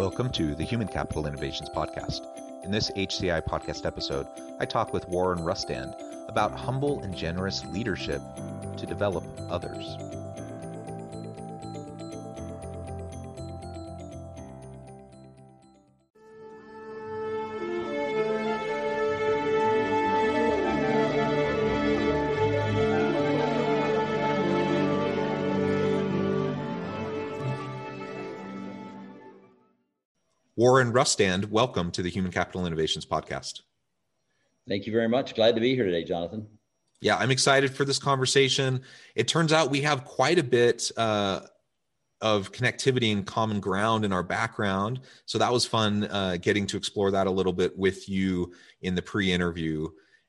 Welcome to the Human Capital Innovations Podcast. In this HCI podcast episode, I talk with Warren Rustand about humble and generous leadership to develop others. Warren Rustand, welcome to the Human Capital Innovations Podcast. Thank you very much. Glad to be here today, Jonathan. Yeah, I'm excited for this conversation. It turns out we have quite a bit uh, of connectivity and common ground in our background. So that was fun uh, getting to explore that a little bit with you in the pre interview.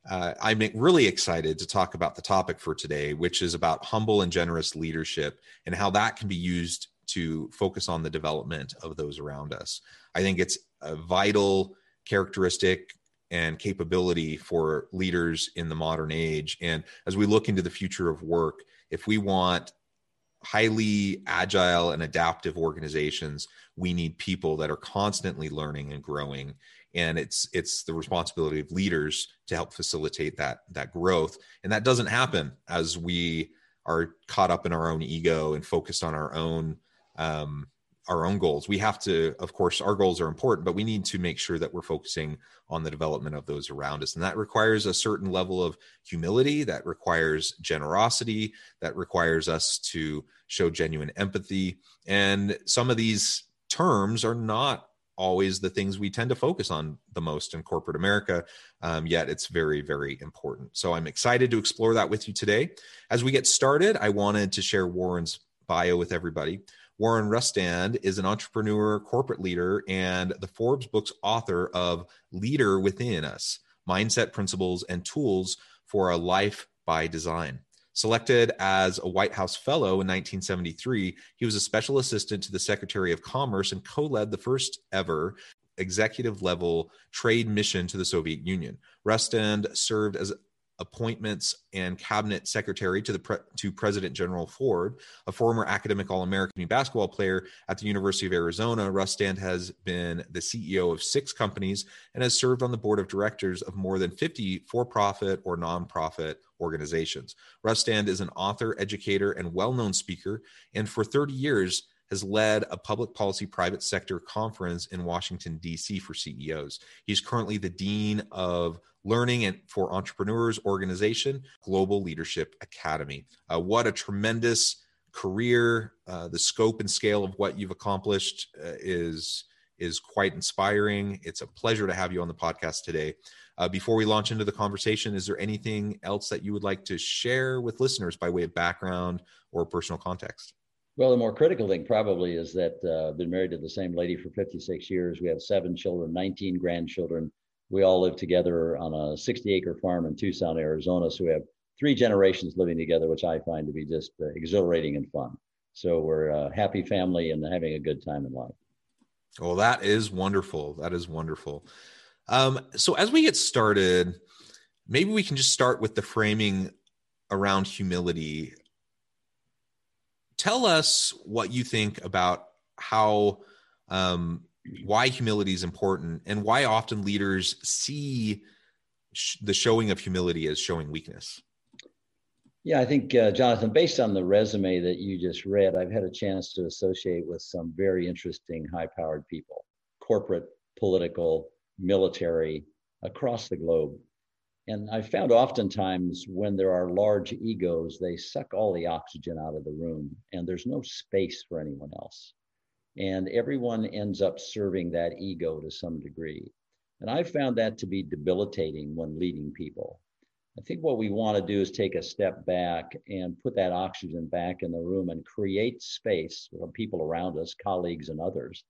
Uh, I'm really excited to talk about the topic for today, which is about humble and generous leadership and how that can be used to focus on the development of those around us. I think it's a vital characteristic and capability for leaders in the modern age. And as we look into the future of work, if we want highly agile and adaptive organizations, we need people that are constantly learning and growing. And it's it's the responsibility of leaders to help facilitate that that growth. And that doesn't happen as we are caught up in our own ego and focused on our own um, our own goals. We have to, of course, our goals are important, but we need to make sure that we're focusing on the development of those around us. And that requires a certain level of humility, that requires generosity, that requires us to show genuine empathy. And some of these terms are not always the things we tend to focus on the most in corporate America, um, yet it's very, very important. So I'm excited to explore that with you today. As we get started, I wanted to share Warren's bio with everybody. Warren Rustand is an entrepreneur, corporate leader, and the Forbes Books author of Leader Within Us Mindset Principles and Tools for a Life by Design. Selected as a White House Fellow in 1973, he was a special assistant to the Secretary of Commerce and co led the first ever executive level trade mission to the Soviet Union. Rustand served as appointments and cabinet secretary to the pre- to President Gerald Ford, a former academic All-American basketball player at the University of Arizona. Rustand has been the CEO of six companies and has served on the board of directors of more than 50 for-profit or nonprofit organizations. Rustand is an author, educator, and well-known speaker, and for 30 years has led a public policy private sector conference in Washington, D.C. for CEOs. He's currently the Dean of Learning and for Entrepreneurs Organization, Global Leadership Academy. Uh, what a tremendous career. Uh, the scope and scale of what you've accomplished uh, is is quite inspiring. It's a pleasure to have you on the podcast today. Uh, before we launch into the conversation, is there anything else that you would like to share with listeners by way of background or personal context? Well, the more critical thing probably is that uh, I've been married to the same lady for 56 years. We have seven children, 19 grandchildren. We all live together on a 60 acre farm in Tucson, Arizona. So we have three generations living together, which I find to be just uh, exhilarating and fun. So we're a happy family and having a good time in life. Well, that is wonderful. That is wonderful. Um, so as we get started, maybe we can just start with the framing around humility tell us what you think about how um, why humility is important and why often leaders see sh- the showing of humility as showing weakness. Yeah i think uh, jonathan based on the resume that you just read i've had a chance to associate with some very interesting high powered people corporate political military across the globe and I found oftentimes when there are large egos, they suck all the oxygen out of the room and there's no space for anyone else. And everyone ends up serving that ego to some degree. And I found that to be debilitating when leading people. I think what we want to do is take a step back and put that oxygen back in the room and create space for people around us, colleagues and others,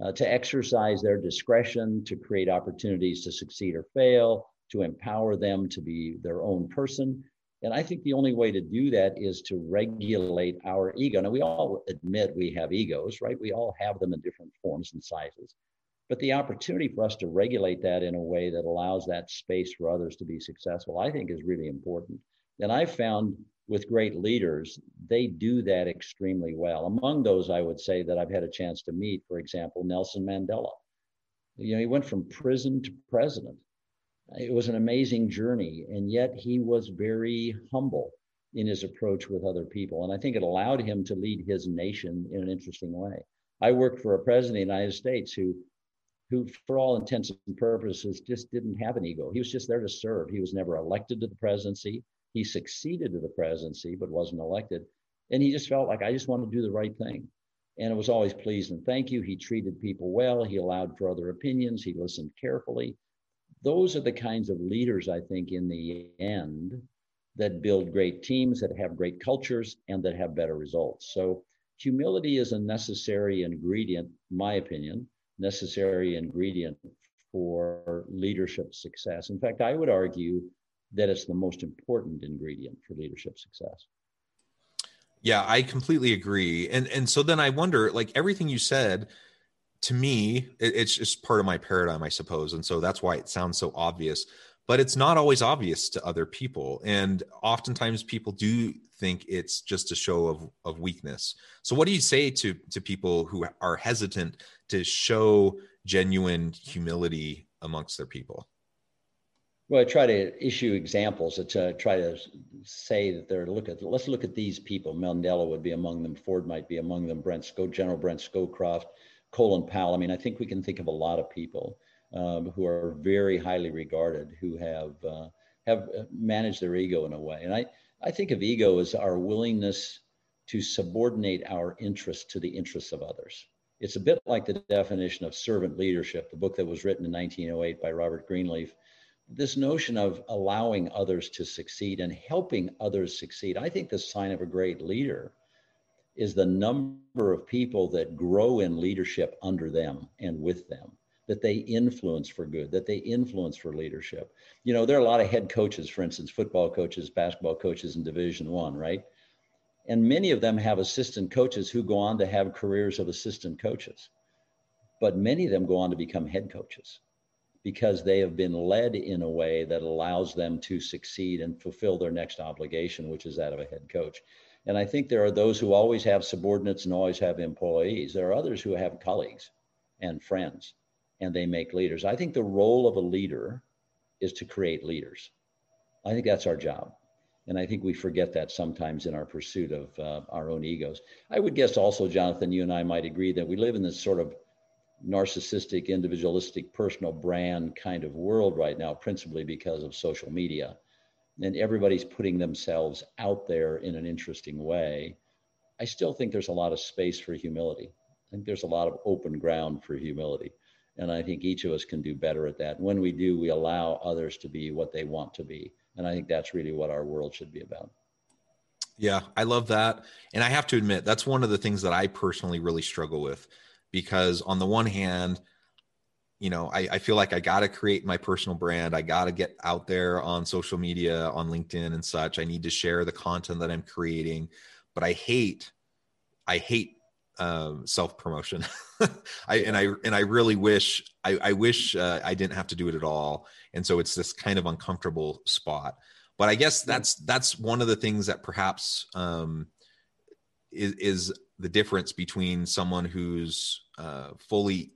uh, to exercise their discretion, to create opportunities to succeed or fail, to empower them to be their own person. And I think the only way to do that is to regulate our ego. Now, we all admit we have egos, right? We all have them in different forms and sizes. But the opportunity for us to regulate that in a way that allows that space for others to be successful, I think is really important. And I've found with great leaders, they do that extremely well. Among those, I would say that I've had a chance to meet, for example, Nelson Mandela. You know, he went from prison to president. It was an amazing journey, and yet he was very humble in his approach with other people. And I think it allowed him to lead his nation in an interesting way. I worked for a president of the United States who who, for all intents and purposes, just didn't have an ego. He was just there to serve. He was never elected to the presidency. He succeeded to the presidency, but wasn't elected. And he just felt like, I just want to do the right thing. And it was always please and thank you. He treated people well. He allowed for other opinions. He listened carefully. Those are the kinds of leaders, I think, in the end, that build great teams, that have great cultures, and that have better results. So, humility is a necessary ingredient, my opinion, necessary ingredient for leadership success. In fact, I would argue that it's the most important ingredient for leadership success. Yeah, I completely agree. And and so then I wonder like everything you said to me it, it's just part of my paradigm I suppose and so that's why it sounds so obvious but it's not always obvious to other people and oftentimes people do think it's just a show of, of weakness. So what do you say to to people who are hesitant to show genuine humility amongst their people? Well i try to issue examples to try to say that they're look at let's look at these people. Mandela would be among them. Ford might be among them. Brent Sco, general brent scowcroft colin powell i mean i think we can think of a lot of people um, who are very highly regarded, who have uh, have managed their ego in a way. And I, I think of ego as our willingness to subordinate our interests to the interests of others. It's a bit like the definition of servant leadership, the book that was written in 1908 by Robert Greenleaf. This notion of allowing others to succeed and helping others succeed. I think the sign of a great leader is the number of people that grow in leadership under them and with them that they influence for good, that they influence for leadership. You know, there are a lot of head coaches, for instance, football coaches, basketball coaches in Division One, right? And many of them have assistant coaches who go on to have careers of assistant coaches. But many of them go on to become head coaches because they have been led in a way that allows them to succeed and fulfill their next obligation, which is that of a head coach. And I think there are those who always have subordinates and always have employees. There are others who have colleagues and friends and they make leaders. I think the role of a leader is to create leaders. I think that's our job. And I think we forget that sometimes in our pursuit of uh, our own egos. I would guess also, Jonathan, you and I might agree that we live in this sort of narcissistic, individualistic, personal brand kind of world right now, principally because of social media. And everybody's putting themselves out there in an interesting way. I still think there's a lot of space for humility. I think there's a lot of open ground for humility. And I think each of us can do better at that. When we do, we allow others to be what they want to be. And I think that's really what our world should be about. Yeah, I love that. And I have to admit, that's one of the things that I personally really struggle with because, on the one hand, you know, I, I feel like I got to create my personal brand. I got to get out there on social media, on LinkedIn and such. I need to share the content that I'm creating. But I hate, I hate um, self promotion. I and I and I really wish I, I wish uh, I didn't have to do it at all. And so it's this kind of uncomfortable spot. But I guess that's that's one of the things that perhaps um, is, is the difference between someone who's uh, fully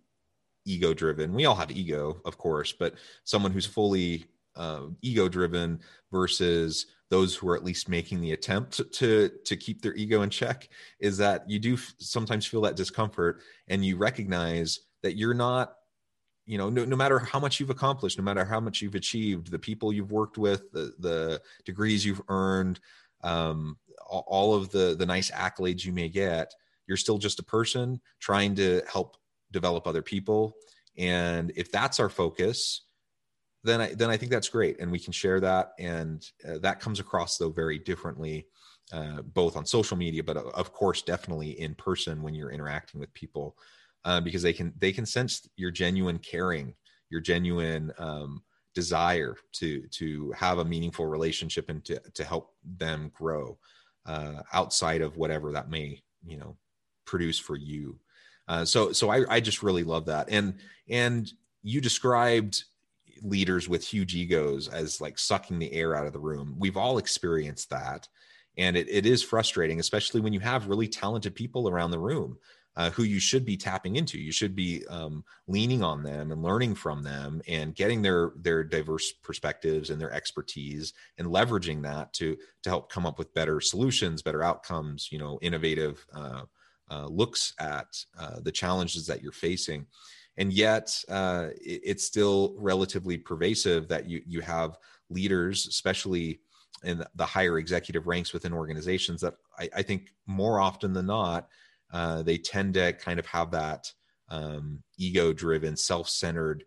ego driven. We all have ego, of course, but someone who's fully uh, ego driven versus those who are at least making the attempt to to keep their ego in check is that you do sometimes feel that discomfort and you recognize that you're not you know no, no matter how much you've accomplished no matter how much you've achieved the people you've worked with the, the degrees you've earned um, all of the the nice accolades you may get you're still just a person trying to help develop other people. And if that's our focus then I then I think that's great, and we can share that, and uh, that comes across though very differently, uh, both on social media, but uh, of course definitely in person when you're interacting with people, uh, because they can they can sense your genuine caring, your genuine um, desire to to have a meaningful relationship and to to help them grow uh, outside of whatever that may you know produce for you. Uh, so so I, I just really love that and and you described leaders with huge egos as like sucking the air out of the room. We've all experienced that. And it, it is frustrating, especially when you have really talented people around the room uh, who you should be tapping into. You should be um, leaning on them and learning from them and getting their their diverse perspectives and their expertise and leveraging that to to help come up with better solutions, better outcomes. You know, innovative uh, uh, looks at uh, the challenges that you're facing and yet uh, it, it's still relatively pervasive that you you have leaders, especially in the higher executive ranks within organizations, that I, I think more often than not uh, they tend to kind of have that um, ego-driven, self-centered,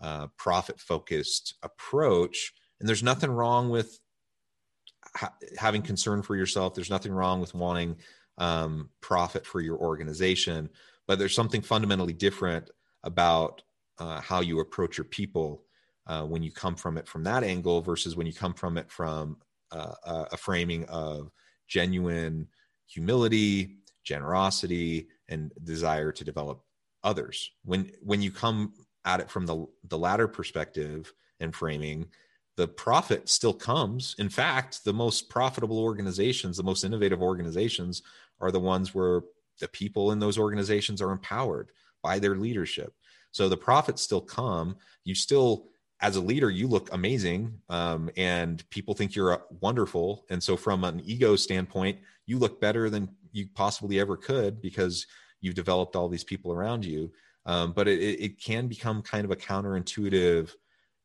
uh, profit-focused approach. And there's nothing wrong with ha- having concern for yourself. There's nothing wrong with wanting um, profit for your organization, but there's something fundamentally different about uh, how you approach your people uh, when you come from it from that angle versus when you come from it from uh, a framing of genuine humility, generosity, and desire to develop others. When when you come at it from the the latter perspective and framing, the profit still comes. In fact, the most profitable organizations, the most innovative organizations, are the ones where the people in those organizations are empowered by their leadership. So the profits still come. You still, as a leader, you look amazing, um, and people think you're uh, wonderful. And so, from an ego standpoint, you look better than you possibly ever could because you've developed all these people around you. Um, but it, it can become kind of a counterintuitive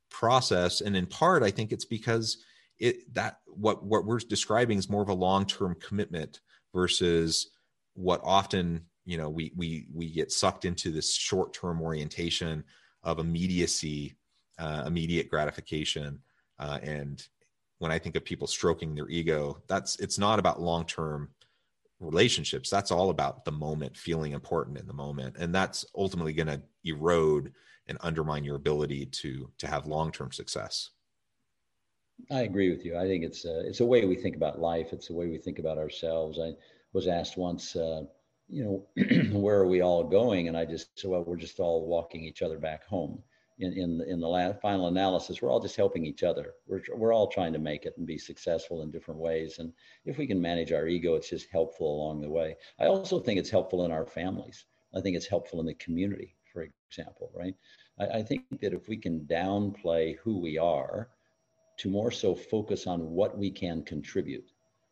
process, and in part, I think it's because it that what what we're describing is more of a long term commitment versus what often you know we we we get sucked into this short term orientation of immediacy uh, immediate gratification uh, and when i think of people stroking their ego that's it's not about long term relationships. That's all about the moment feeling important in the moment. And that's ultimately going to erode and undermine your ability to to have long term success i agree with you i think it's a, it's a way we think about life it's a way we think about ourselves i was asked once uh, you know, where are we all going? And I just said, well, we're just all walking each other back home. In in the, in the last, final analysis, we're all just helping each other. We're we're all trying to make it and be successful in different ways. And if we can manage our ego, it's just helpful along the way. I also think it's helpful in our families. I think it's helpful in the community, for example, right? I, I think that if we can downplay who we are, to more so focus on what we can contribute,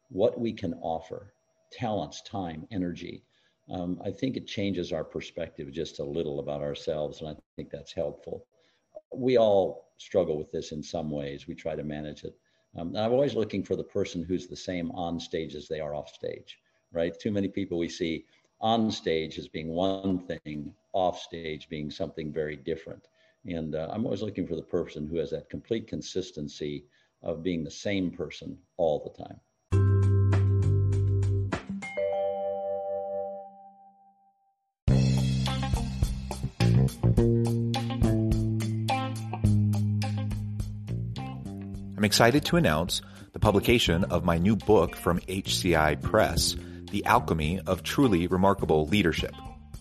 what we can offer, talents, time, energy um, I think it changes our perspective just a little about ourselves, and I think that's helpful. We all struggle with this in some ways. We try to manage it. Um, I'm always looking for the person who's the same on stage as they are off stage, right? Too many people we see on stage as being one thing, off stage being something very different. And uh, I'm always looking for the person who has that complete consistency of being the same person all the time. I'm excited to announce the publication of my new book from HCI Press, The Alchemy of Truly Remarkable Leadership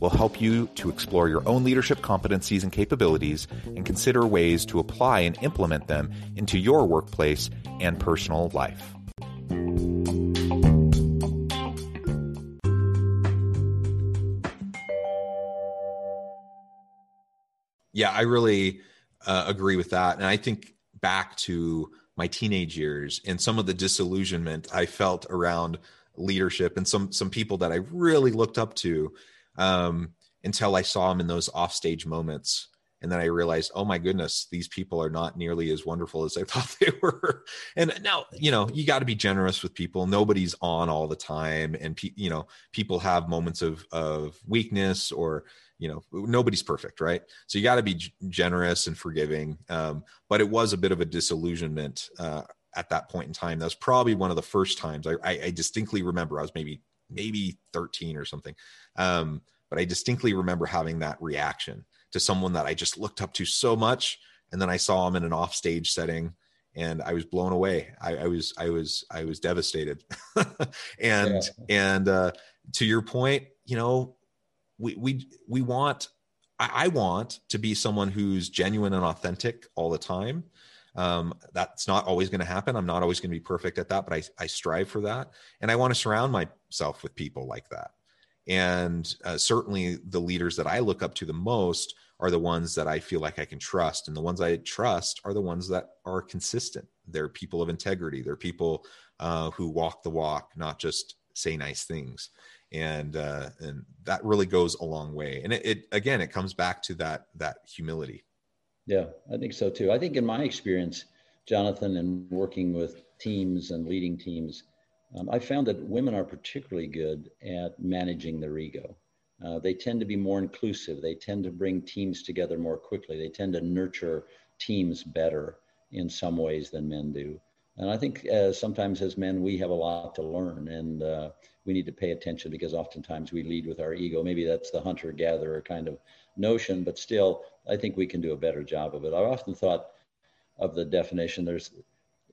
will help you to explore your own leadership competencies and capabilities and consider ways to apply and implement them into your workplace and personal life. Yeah, I really uh, agree with that. And I think back to my teenage years and some of the disillusionment I felt around leadership and some some people that I really looked up to um, until I saw him in those offstage moments. And then I realized, oh my goodness, these people are not nearly as wonderful as I thought they were. And now, you know, you got to be generous with people. Nobody's on all the time, and pe- you know, people have moments of of weakness or you know nobody's perfect right so you got to be g- generous and forgiving um, but it was a bit of a disillusionment uh, at that point in time that was probably one of the first times i, I, I distinctly remember i was maybe maybe 13 or something um, but i distinctly remember having that reaction to someone that i just looked up to so much and then i saw him in an offstage setting and i was blown away i, I was i was i was devastated and yeah. and uh, to your point you know we we we want I, want to be someone who's genuine and authentic all the time. Um, that's not always going to happen. I'm not always going to be perfect at that, but I, I strive for that. And I want to surround myself with people like that. And uh, certainly the leaders that I look up to the most are the ones that I feel like I can trust. And the ones I trust are the ones that are consistent. They're people of integrity. They're people uh, who walk the walk, not just say nice things and uh, and that really goes a long way. And it, it again, it comes back to that that humility. Yeah, I think so too. I think in my experience, Jonathan, and working with teams and leading teams, um, I found that women are particularly good at managing their ego. Uh, they tend to be more inclusive. They tend to bring teams together more quickly. They tend to nurture teams better in some ways than men do. And I think uh, sometimes as men, we have a lot to learn and uh, we need to pay attention because oftentimes we lead with our ego. Maybe that's the hunter gatherer kind of notion, but still, I think we can do a better job of it. I've often thought of the definition there's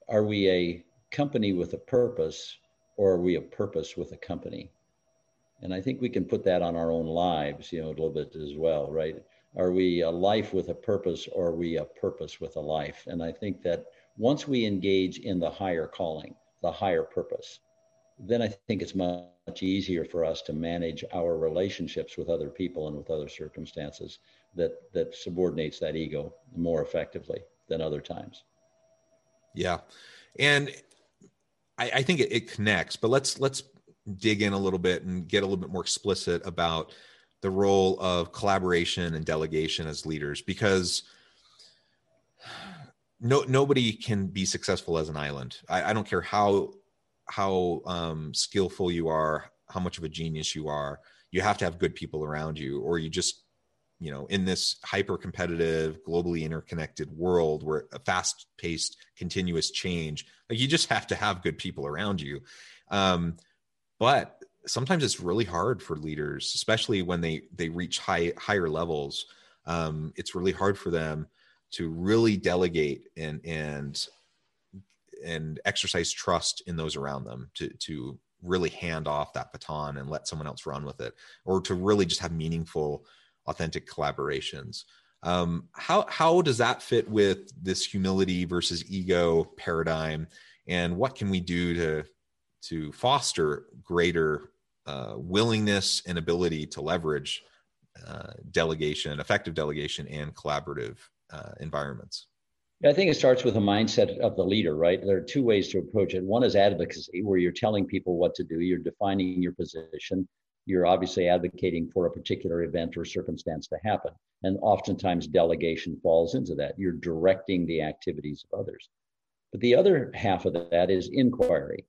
are we a company with a purpose or are we a purpose with a company? And I think we can put that on our own lives, you know, a little bit as well, right? Are we a life with a purpose or are we a purpose with a life? And I think that once we engage in the higher calling, the higher purpose, then I think it's much easier for us to manage our relationships with other people and with other circumstances that that subordinates that ego more effectively than other times. Yeah, and I, I think it, it connects. But let's let's dig in a little bit and get a little bit more explicit about the role of collaboration and delegation as leaders because no nobody can be successful as an island. I, I don't care how how um, skillful you are, how much of a genius you are. You have to have good people around you, or you just you know in this hyper competitive globally interconnected world where a fast paced continuous change like you just have to have good people around you um, but sometimes it's really hard for leaders especially when they they reach high higher levels um, it's really hard for them to really delegate and and and exercise trust in those around them to to really hand off that baton and let someone else run with it or to really just have meaningful authentic collaborations um, how how does that fit with this humility versus ego paradigm and what can we do to to foster greater uh, willingness and ability to leverage uh, delegation effective delegation and collaborative uh, environments? I think it starts with a mindset of the leader, right? There are two ways to approach it. One is advocacy, where you're telling people what to do, you're defining your position, you're obviously advocating for a particular event or circumstance to happen. And oftentimes, delegation falls into that. You're directing the activities of others. But the other half of that is inquiry.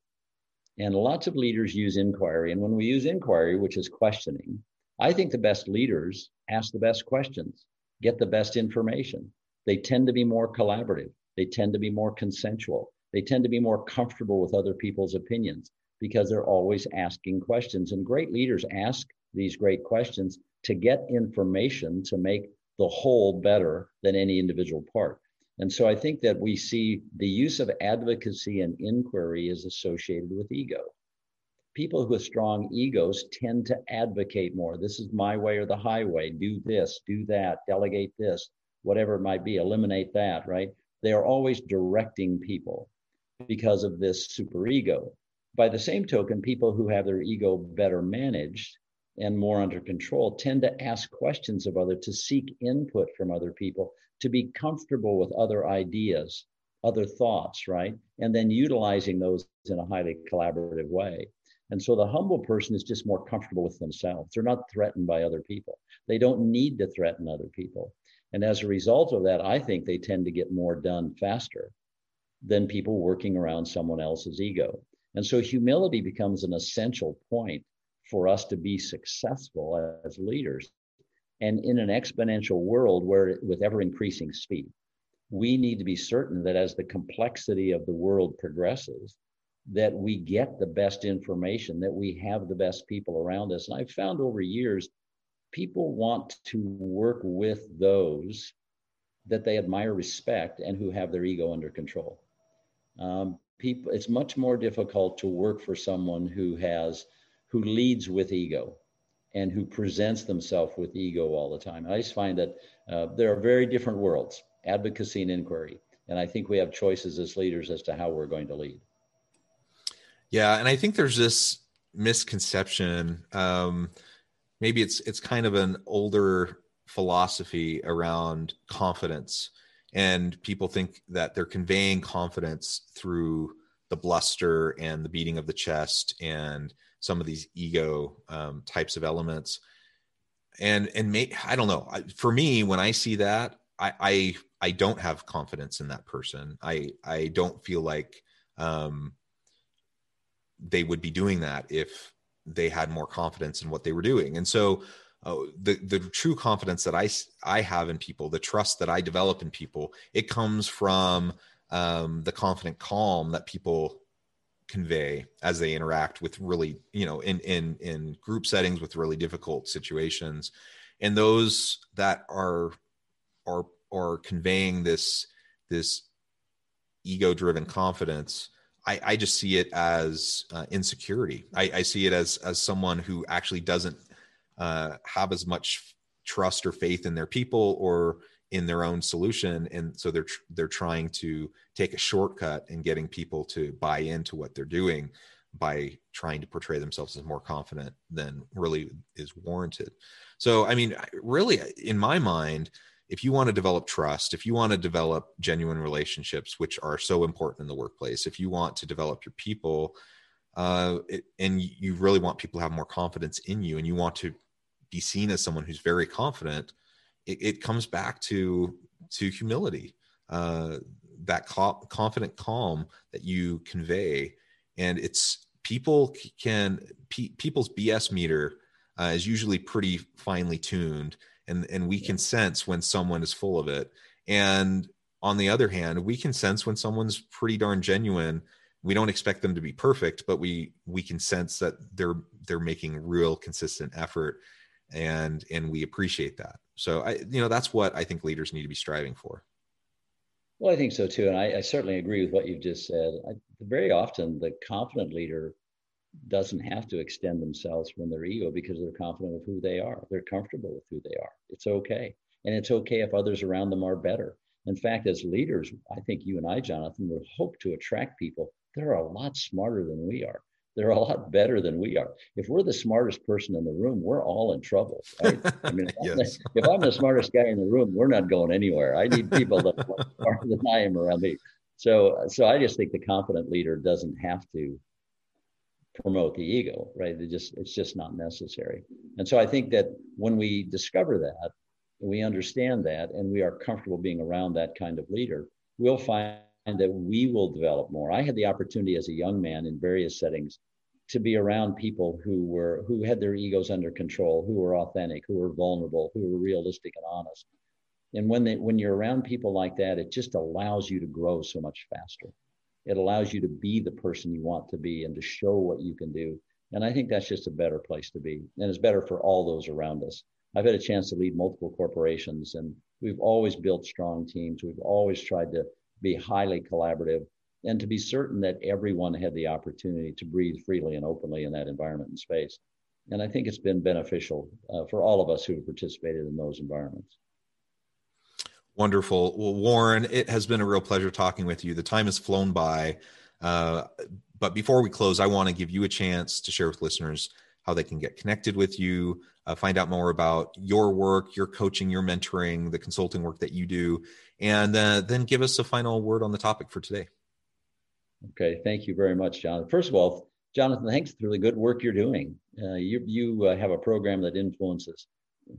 And lots of leaders use inquiry. And when we use inquiry, which is questioning, I think the best leaders ask the best questions get the best information. They tend to be more collaborative. They tend to be more consensual. They tend to be more comfortable with other people's opinions because they're always asking questions. And great leaders ask these great questions to get information to make the whole better than any individual part. And so I think that we see the use of advocacy and inquiry is associated with ego. people with strong egos tend to advocate more. This is my way or the highway. Do this, do that, delegate this, whatever it might be, eliminate that, right? They are always directing people because of this superego. By the same token, people who have their ego better managed and more under control tend to ask questions of others, to seek input from other people, to be comfortable with other ideas, other thoughts, right? And then utilizing those in a highly collaborative way. And so the humble person is just more comfortable with themselves. They're not threatened by other people. They don't need to threaten other people. And as a result of that, I think they tend to get more done faster than people working around someone else's ego. And so humility becomes an essential point for us to be successful as leaders. And in an exponential world where with ever increasing speed, we need to be certain that as the complexity of the world progresses, that we get the best information, that we have the best people around us. And I've found over years, people want to work with those that they admire, respect, and who have their ego under control. Um, people, it's much more difficult to work for someone who has, who leads with ego, and who presents themselves with ego all the time. I just find that uh, there are very different worlds, advocacy and inquiry, and I think we have choices as leaders as to how we're going to lead. Yeah, and I think there's this misconception. Um, maybe it's it's kind of an older philosophy around confidence, and people think that they're conveying confidence through the bluster and the beating of the chest and some of these ego um, types of elements. And and may, I don't know. For me, when I see that, I, I I don't have confidence in that person. I I don't feel like um, they would be doing that if they had more confidence in what they were doing. And so uh, the the true confidence that I I have in people, the trust that I develop in people, it comes from um, the confident calm that people convey as they interact with really you know in in in group settings with really difficult situations, and those that are are are conveying this this ego driven confidence I, I just see it as uh, insecurity. I, I, see it as as someone who actually doesn't uh, have as much trust or faith in their people or in their own solution, and so they're tr- they're trying to take a shortcut in getting people to buy into what they're doing by trying to portray themselves as more confident than really is warranted. So, I mean, really, in my mind, if you want to develop trust, if you want to develop genuine relationships, which are so important in the workplace, if you want to develop your people, uh, it, and you really want people to have more confidence in you, and you want to be seen as someone who's very confident, it, it comes back to to humility, uh, that co- confident calm that you convey, and it's people can pe- people's BS meter uh, is usually pretty finely tuned and and we can sense when someone is full of it. And on the other hand we can sense when someone's pretty darn genuine. We don't expect them to be perfect but we we can sense that they're they're making real consistent effort and and we appreciate that. So i you know that's what i think leaders need to be striving for. Well i think so too and i, I certainly agree with what you've just said. I, very often the confident leader doesn't have to extend themselves from their ego because they're confident of who they are. They're comfortable with who they are. It's okay. And it's okay if others around them are better. In fact, as leaders, I think you and I, Jonathan, would hope to attract people that are a lot smarter than we are. They're a lot better than we are. If we're the smartest person in the room, we're all in trouble, right? I mean, yes. I'm the, if I'm the smartest guy in the room, we're not going anywhere. I need people that are smarter than I am around me. So, so I just think the confident leader doesn't have to promote the ego, right? It just it's just not necessary. And so I think that when we discover that, we understand that, and we are comfortable being around that kind of leader, we'll find that we will develop more. I had the opportunity as a young man in various settings to be around people who were who had their egos under control, who were authentic, who were vulnerable, who were realistic and honest. And when they when you're around people like that, it just allows you to grow so much faster. It allows you to be the person you want to be and to show what you can do. And I think that's just a better place to be. And it's better for all those around us. I've had a chance to lead multiple corporations and we've always built strong teams. We've always tried to be highly collaborative. and to be certain that everyone had the opportunity to breathe freely and openly in that environment and space. And I think it's been beneficial uh, for all of us who have participated in those environments. Wonderful. Well, Warren, it has been a real pleasure talking with you. The time has flown by. Uh, but before we close, I want to give you a chance to share with listeners how they can get connected with you, uh, find out more about your work, your coaching, your mentoring, the consulting work that you do, and uh, then give us a final word on the topic for today. Okay, thank you very much, Jonathan. First of all, Jonathan, thanks for the good work you're doing. Uh, you you uh, have a program that influences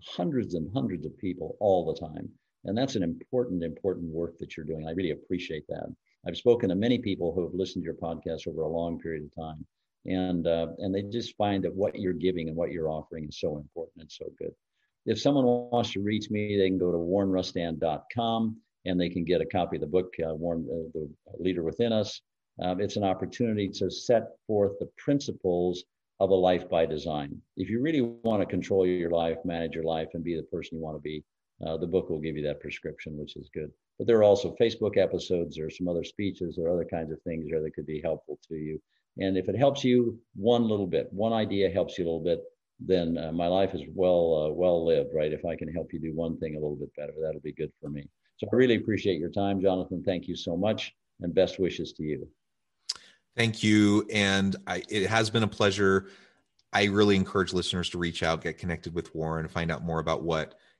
hundreds and hundreds of people all the time, and that's an important, important work that you're doing. I really appreciate that. I've spoken to many people who have listened to your podcast over a long period of time, and uh, and they just find that what you're giving and what you're offering is so important and so good. If someone wants to reach me, they can go to warrenrustand.com and they can get a copy of the book, uh, Warren, uh, the Leader Within Us. Um, it's an opportunity to set forth the principles of a life by design. If you really want to control your life, manage your life, and be the person you want to be, uh, the book will give you that prescription, which is good. But there are also Facebook episodes, or some other speeches, or other kinds of things there that could be helpful to you. And if it helps you one little bit, one idea helps you a little bit, then uh, my life is well uh, well lived, right? If I can help you do one thing a little bit better, that'll be good for me. So I really appreciate your time, Jonathan. Thank you so much, and best wishes to you. Thank you, and I, it has been a pleasure. I really encourage listeners to reach out, get connected with Warren, find out more about what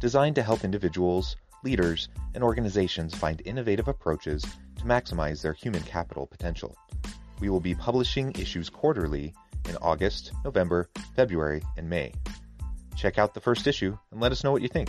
designed to help individuals, leaders, and organizations find innovative approaches to maximize their human capital potential. We will be publishing issues quarterly in August, November, February, and May. Check out the first issue and let us know what you think.